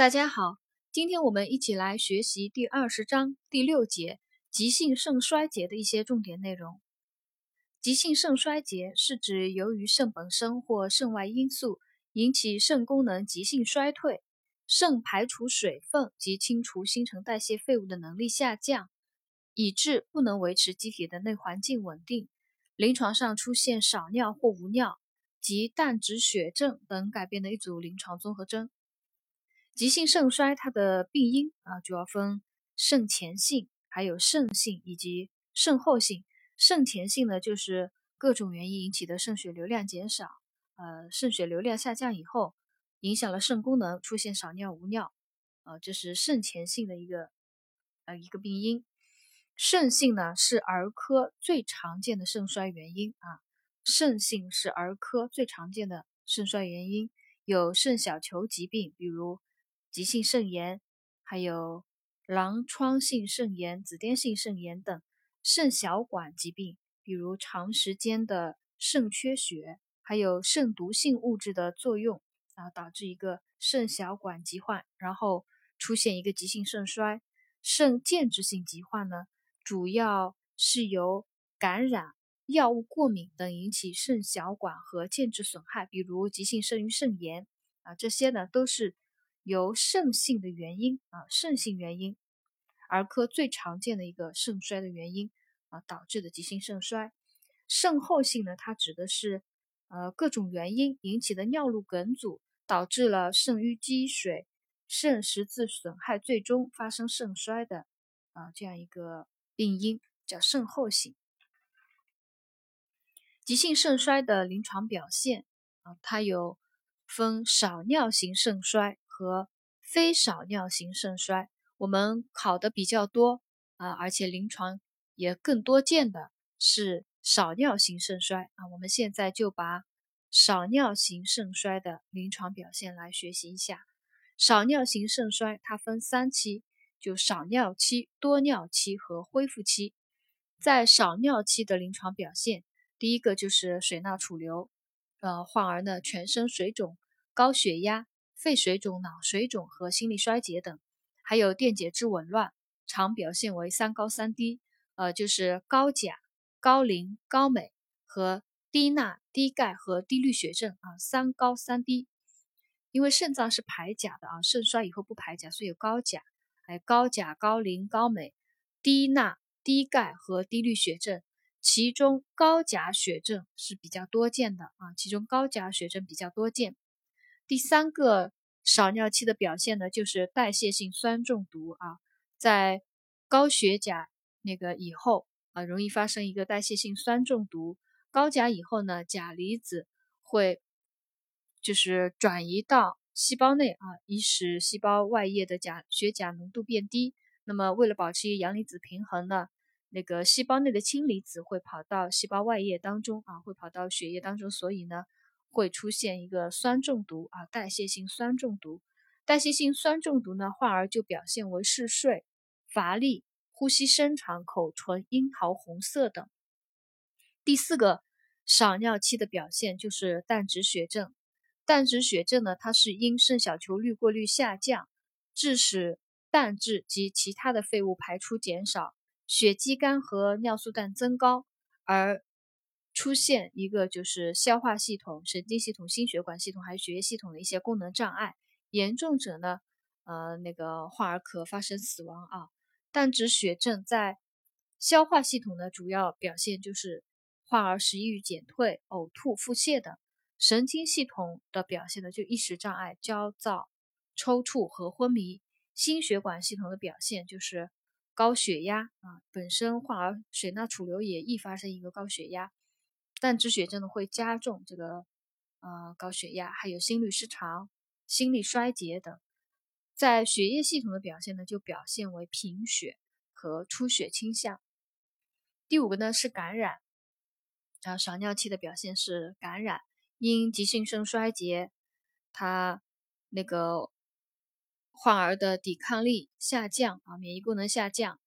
大家好，今天我们一起来学习第二十章第六节急性肾衰竭的一些重点内容。急性肾衰竭是指由于肾本身或肾外因素引起肾功能急性衰退，肾排除水分及清除新陈代谢废物的能力下降，以致不能维持机体的内环境稳定。临床上出现少尿或无尿及淡质血症等改变的一组临床综合征。急性肾衰，它的病因啊，主要分肾前性、还有肾性以及肾后性。肾前性呢，就是各种原因引起的肾血流量减少，呃，肾血流量下降以后，影响了肾功能，出现少尿、无尿，呃，这是肾前性的一个呃一个病因。肾性呢，是儿科最常见的肾衰原因啊，肾性是儿科最常见的肾衰原因，有肾小球疾病，比如。急性肾炎，还有狼疮性肾炎、紫癜性肾炎等肾小管疾病，比如长时间的肾缺血，还有肾毒性物质的作用啊，导致一个肾小管疾患，然后出现一个急性肾衰。肾间质性疾患呢，主要是由感染、药物过敏等引起肾小管和间质损害，比如急性肾盂肾炎啊，这些呢都是。由肾性的原因啊，肾性原因，儿科最常见的一个肾衰的原因啊，导致的急性肾衰。肾后性呢，它指的是呃各种原因引起的尿路梗阻，导致了肾淤积水、肾实质损害，最终发生肾衰的啊这样一个病因，叫肾后性。急性肾衰的临床表现啊，它有分少尿型肾衰。和非少尿型肾衰，我们考的比较多啊，而且临床也更多见的是少尿型肾衰啊。我们现在就把少尿型肾衰的临床表现来学习一下。少尿型肾衰它分三期，就少尿期、多尿期和恢复期。在少尿期的临床表现，第一个就是水钠储留，呃，患儿呢全身水肿、高血压。肺水肿、脑水肿和心力衰竭等，还有电解质紊乱，常表现为三高三低，呃，就是高钾、高磷、高镁和低钠、低钙和低氯血症啊，三高三低。因为肾脏是排钾的啊，肾衰以后不排钾，所以有高钾，还有高钾、高磷、高镁、低钠、低钙和低氯血症。其中高钾血症是比较多见的啊，其中高钾血症比较多见。第三个少尿期的表现呢，就是代谢性酸中毒啊，在高血钾那个以后啊，容易发生一个代谢性酸中毒。高钾以后呢，钾离子会就是转移到细胞内啊，以使细胞外液的钾血钾浓度变低。那么为了保持阳离子平衡呢，那个细胞内的氢离子会跑到细胞外液当中啊，会跑到血液当中，所以呢。会出现一个酸中毒啊，代谢性酸中毒。代谢性酸中毒呢，患儿就表现为嗜睡、乏力、呼吸深长、口唇樱桃红色等。第四个少尿期的表现就是淡质血症。淡质血症呢，它是因肾小球滤过率下降，致使氮质及其他的废物排出减少，血肌酐和尿素氮增高而。出现一个就是消化系统、神经系统、心血管系统还有血液系统的一些功能障碍，严重者呢，呃，那个患儿可发生死亡啊。但止血症在消化系统的主要表现就是患儿食欲减退、呕吐、腹泻等；神经系统的表现呢就意识障碍、焦躁、抽搐和昏迷；心血管系统的表现就是高血压啊，本身患儿水钠储留也易发生一个高血压。淡质血症呢会加重这个呃高血压，还有心律失常、心力衰竭等。在血液系统的表现呢，就表现为贫血和出血倾向。第五个呢是感染，啊少尿期的表现是感染，因急性肾衰竭，它那个患儿的抵抗力下降啊，免疫功能下降。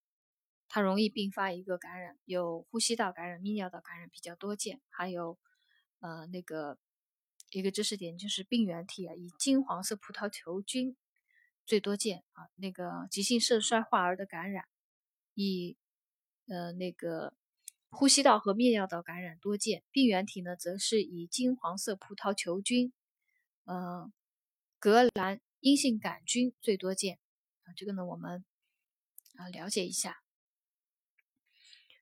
它容易并发一个感染，有呼吸道感染、泌尿道感染比较多见，还有，呃，那个一个知识点就是病原体啊，以金黄色葡萄球菌最多见啊，那个急性肾衰患儿的感染以呃那个呼吸道和泌尿道感染多见，病原体呢则是以金黄色葡萄球菌、呃革兰阴性杆菌最多见。啊，这个呢我们啊了解一下，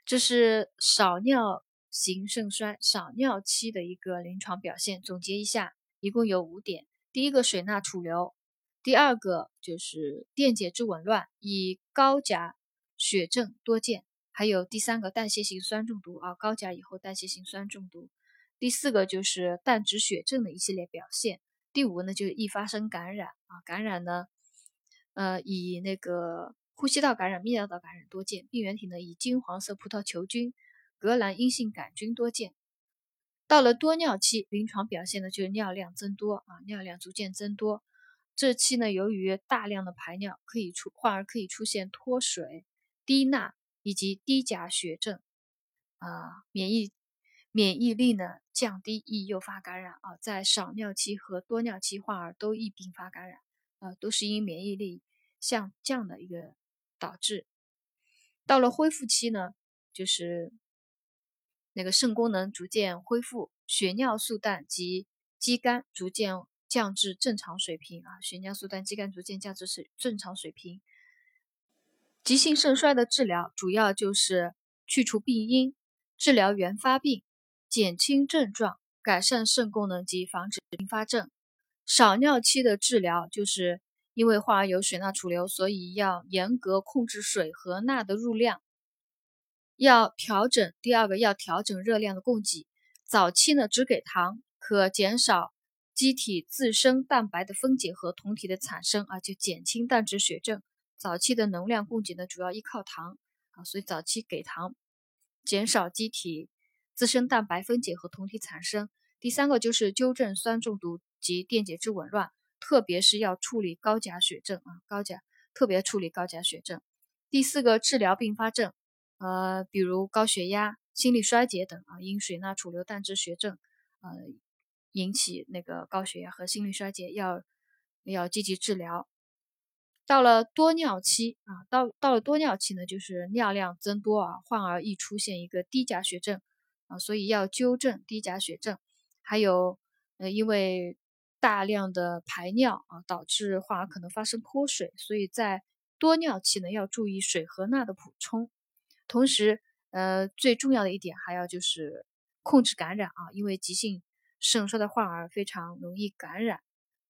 这是少尿型肾衰少尿期的一个临床表现，总结一下，一共有五点，第一个水钠储留。第二个就是电解质紊乱，以高钾血症多见，还有第三个代谢性酸中毒啊，高钾以后代谢性酸中毒。第四个就是淡质血症的一系列表现。第五个呢就是易发生感染啊，感染呢，呃，以那个呼吸道感染、泌尿道感染多见，病原体呢以金黄色葡萄球菌、革兰阴性杆菌多见。到了多尿期，临床表现呢就是尿量增多啊，尿量逐渐增多。这期呢，由于大量的排尿，可以出患儿可以出现脱水、低钠以及低钾血症，啊，免疫免疫力呢降低，易诱发感染啊。在少尿期和多尿期，患儿都易并发感染，啊，都是因免疫力下降的一个导致。到了恢复期呢，就是那个肾功能逐渐恢复，血尿素氮及肌酐逐渐。降至正常水平啊，血尿素氮肌酐逐渐降至是正常水平。急性肾衰的治疗主要就是去除病因，治疗原发病，减轻症状，改善肾功能及防止并发症。少尿期的治疗就是因为患儿有水钠储留，所以要严格控制水和钠的入量，要调整第二个要调整热量的供给。早期呢只给糖，可减少。机体自身蛋白的分解和酮体的产生啊，就减轻淡质血症。早期的能量供给呢，主要依靠糖啊，所以早期给糖，减少机体自身蛋白分解和酮体产生。第三个就是纠正酸中毒及电解质紊乱，特别是要处理高钾血症啊，高钾特别处理高钾血症。第四个治疗并发症，呃，比如高血压、心力衰竭等啊，因水钠储留淡质血症，呃。引起那个高血压和心力衰竭，要要积极治疗。到了多尿期啊，到到了多尿期呢，就是尿量增多啊，患儿易出现一个低钾血症啊，所以要纠正低钾血症。还有呃，因为大量的排尿啊，导致患儿可能发生脱水，所以在多尿期呢，要注意水和钠的补充。同时，呃，最重要的一点还要就是控制感染啊，因为急性。肾衰的患儿非常容易感染，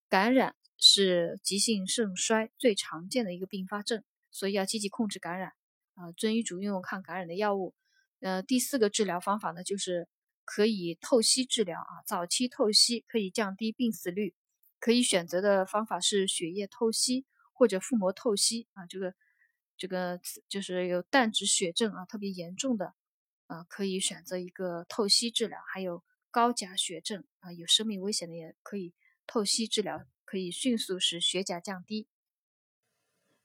感染是急性肾衰最常见的一个并发症，所以要积极控制感染，啊，遵医嘱用用抗感染的药物。呃，第四个治疗方法呢，就是可以透析治疗啊，早期透析可以降低病死率，可以选择的方法是血液透析或者腹膜透析啊，这个这个就是有淡质血症啊特别严重的，啊，可以选择一个透析治疗，还有。高钾血症啊，有生命危险的也可以透析治疗，可以迅速使血钾降低。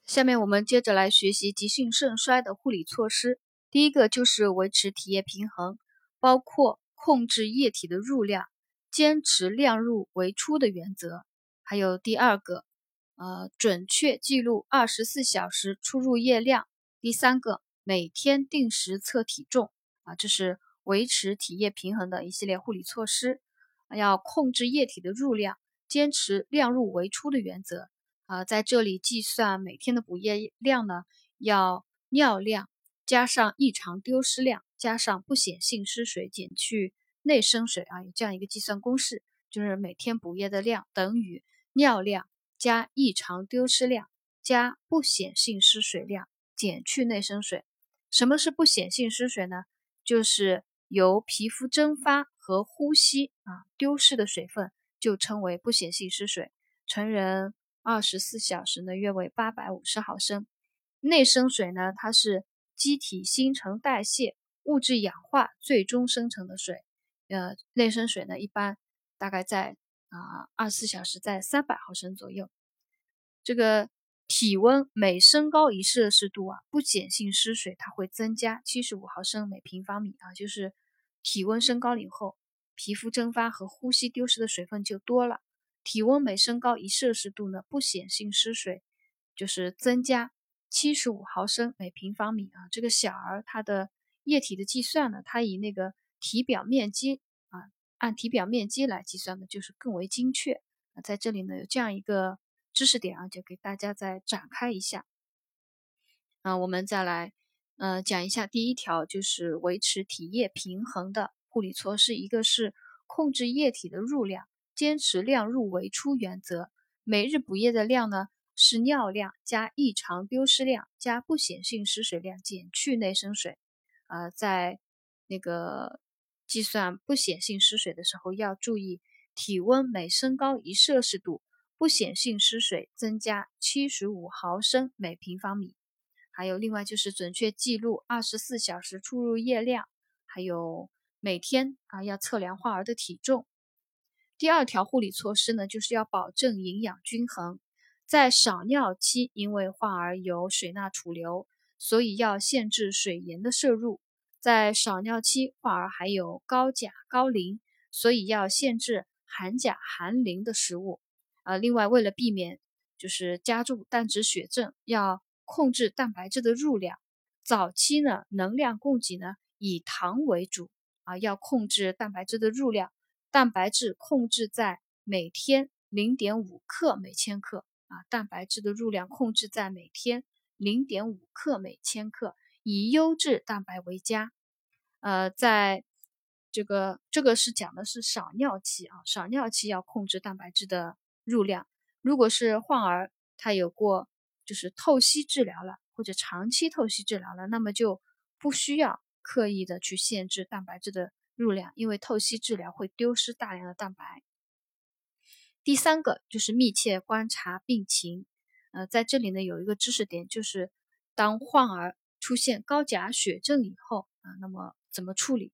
下面我们接着来学习急性肾衰的护理措施。第一个就是维持体液平衡，包括控制液体的入量，坚持量入为出的原则。还有第二个，呃，准确记录二十四小时出入液量。第三个，每天定时测体重啊，这是。维持体液平衡的一系列护理措施，要控制液体的入量，坚持量入为出的原则。啊，在这里计算每天的补液量呢，要尿量加上异常丢失量加上不显性失水减去内生水啊，有这样一个计算公式，就是每天补液的量等于尿量加异常丢失量加不显性失水量减去内生水。什么是不显性失水呢？就是。由皮肤蒸发和呼吸啊丢失的水分就称为不显性失水。成人二十四小时呢约为八百五十毫升。内生水呢，它是机体新陈代谢、物质氧化最终生成的水。呃，内生水呢一般大概在啊二十四小时在三百毫升左右。这个。体温每升高一摄氏度啊，不显性失水它会增加七十五毫升每平方米啊，就是体温升高了以后，皮肤蒸发和呼吸丢失的水分就多了。体温每升高一摄氏度呢，不显性失水就是增加七十五毫升每平方米啊。这个小儿他的液体的计算呢，它以那个体表面积啊，按体表面积来计算的，就是更为精确。在这里呢，有这样一个知识点啊，就给大家再展开一下。啊，我们再来，呃，讲一下第一条，就是维持体液平衡的护理措施。一个是控制液体的入量，坚持量入为出原则。每日补液的量呢，是尿量加异常丢失量加不显性失水量减去内生水。呃，在那个计算不显性失水的时候，要注意体温每升高一摄氏度，不显性失水增加七十五毫升每平方米。还有另外就是准确记录二十四小时出入液量，还有每天啊要测量患儿的体重。第二条护理措施呢，就是要保证营养均衡。在少尿期，因为患儿有水钠储留，所以要限制水盐的摄入。在少尿期，患儿还有高钾高磷，所以要限制含钾含磷的食物。呃，另外为了避免就是加重蛋脂血症，要控制蛋白质的入量，早期呢，能量供给呢以糖为主啊，要控制蛋白质的入量，蛋白质控制在每天零点五克每千克啊，蛋白质的入量控制在每天零点五克每千克，以优质蛋白为佳。呃，在这个这个是讲的是少尿期啊，少尿期要控制蛋白质的入量。如果是患儿他有过。就是透析治疗了，或者长期透析治疗了，那么就不需要刻意的去限制蛋白质的入量，因为透析治疗会丢失大量的蛋白。第三个就是密切观察病情，呃，在这里呢有一个知识点，就是当患儿出现高钾血症以后啊，那么怎么处理？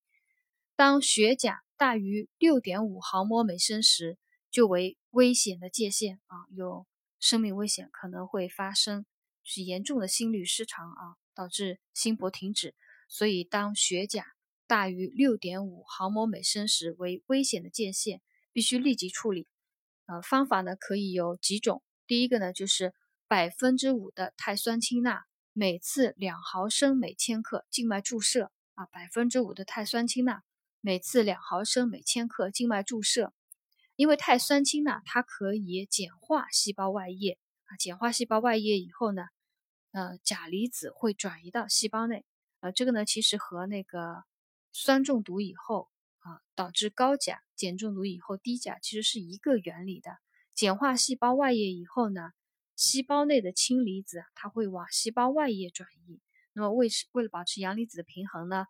当血钾大于六点五毫摩每升时，就为危险的界限啊，有。生命危险可能会发生，是严重的心律失常啊，导致心搏停止。所以，当血钾大于六点五毫摩每升时为危险的界限，必须立即处理。呃，方法呢可以有几种。第一个呢就是百分之五的碳酸氢钠，每次两毫升每千克静脉注射啊，百分之五的碳酸氢钠，每次两毫升每千克静脉注射。因为碳酸氢钠它可以碱化细胞外液啊，碱化细胞外液以后呢，呃，钾离子会转移到细胞内，呃，这个呢其实和那个酸中毒以后啊导致高钾，碱中毒以后低钾其实是一个原理的。碱化细胞外液以后呢，细胞内的氢离子它会往细胞外液转移，那么为为了保持阳离子的平衡呢，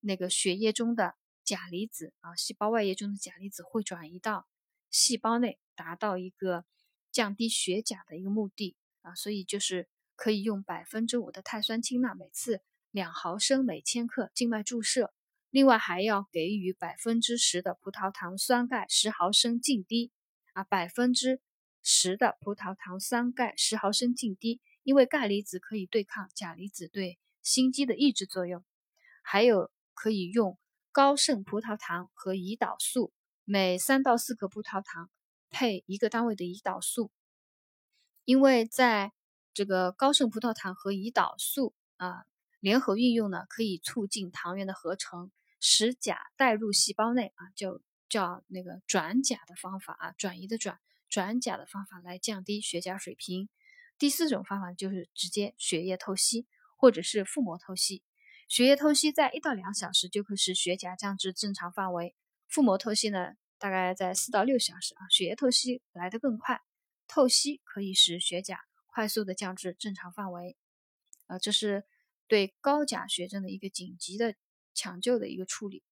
那个血液中的钾离子啊，细胞外液中的钾离子会转移到。细胞内达到一个降低血钾的一个目的啊，所以就是可以用百分之五的碳酸氢钠，每次两毫升每千克静脉注射。另外还要给予百分之十的葡萄糖酸钙十毫升静滴啊，百分之十的葡萄糖酸钙十毫升静滴，因为钙离子可以对抗钾离子对心肌的抑制作用。还有可以用高渗葡萄糖和胰岛素。每三到四克葡萄糖配一个单位的胰岛素，因为在这个高渗葡萄糖和胰岛素啊联合运用呢，可以促进糖原的合成，使钾带入细胞内啊，就叫那个转钾的方法啊，转移的转转钾的方法来降低血钾水平。第四种方法就是直接血液透析或者是腹膜透析，血液透析在一到两小时就可使血钾降至正常范围。腹膜透析呢，大概在四到六小时啊，血液透析来得更快。透析可以使血钾快速的降至正常范围，啊，这是对高钾血症的一个紧急的抢救的一个处理。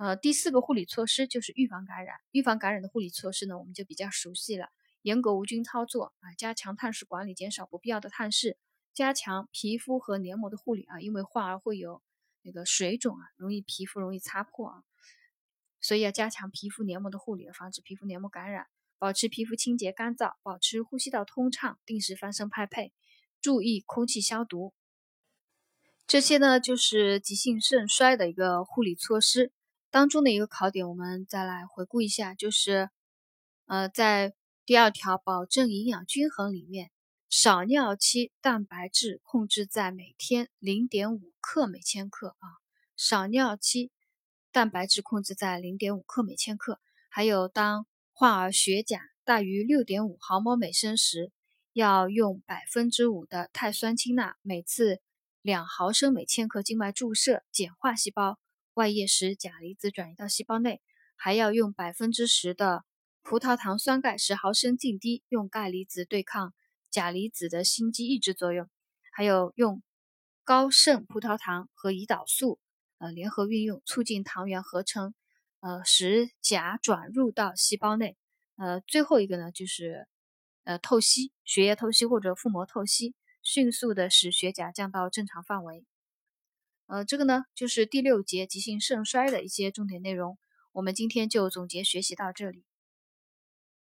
呃，第四个护理措施就是预防感染。预防感染的护理措施呢，我们就比较熟悉了，严格无菌操作啊，加强探视管理，减少不必要的探视，加强皮肤和黏膜的护理啊，因为患儿会有那个水肿啊，容易皮肤容易擦破啊。所以要加强皮肤黏膜的护理，防止皮肤黏膜感染，保持皮肤清洁干燥，保持呼吸道通畅，定时翻身拍配，注意空气消毒。这些呢就是急性肾衰的一个护理措施当中的一个考点。我们再来回顾一下，就是呃，在第二条保证营养均衡里面，少尿期蛋白质控制在每天零点五克每千克啊。少尿期蛋白质控制在零点五克每千克。还有，当患儿血钾大于六点五毫摩每升时，要用百分之五的碳酸氢钠，每次两毫升每千克静脉注射，碱化细胞外液，使钾离子转移到细胞内。还要用百分之十的葡萄糖酸钙十毫升静滴，用钙离子对抗钾离子的心肌抑制作用。还有用高渗葡萄糖和胰岛素呃联合运用，促进糖原合成。呃，使钾转入到细胞内。呃，最后一个呢，就是呃透析，血液透析或者腹膜透析，迅速的使血钾降到正常范围。呃，这个呢，就是第六节急性肾衰的一些重点内容。我们今天就总结学习到这里。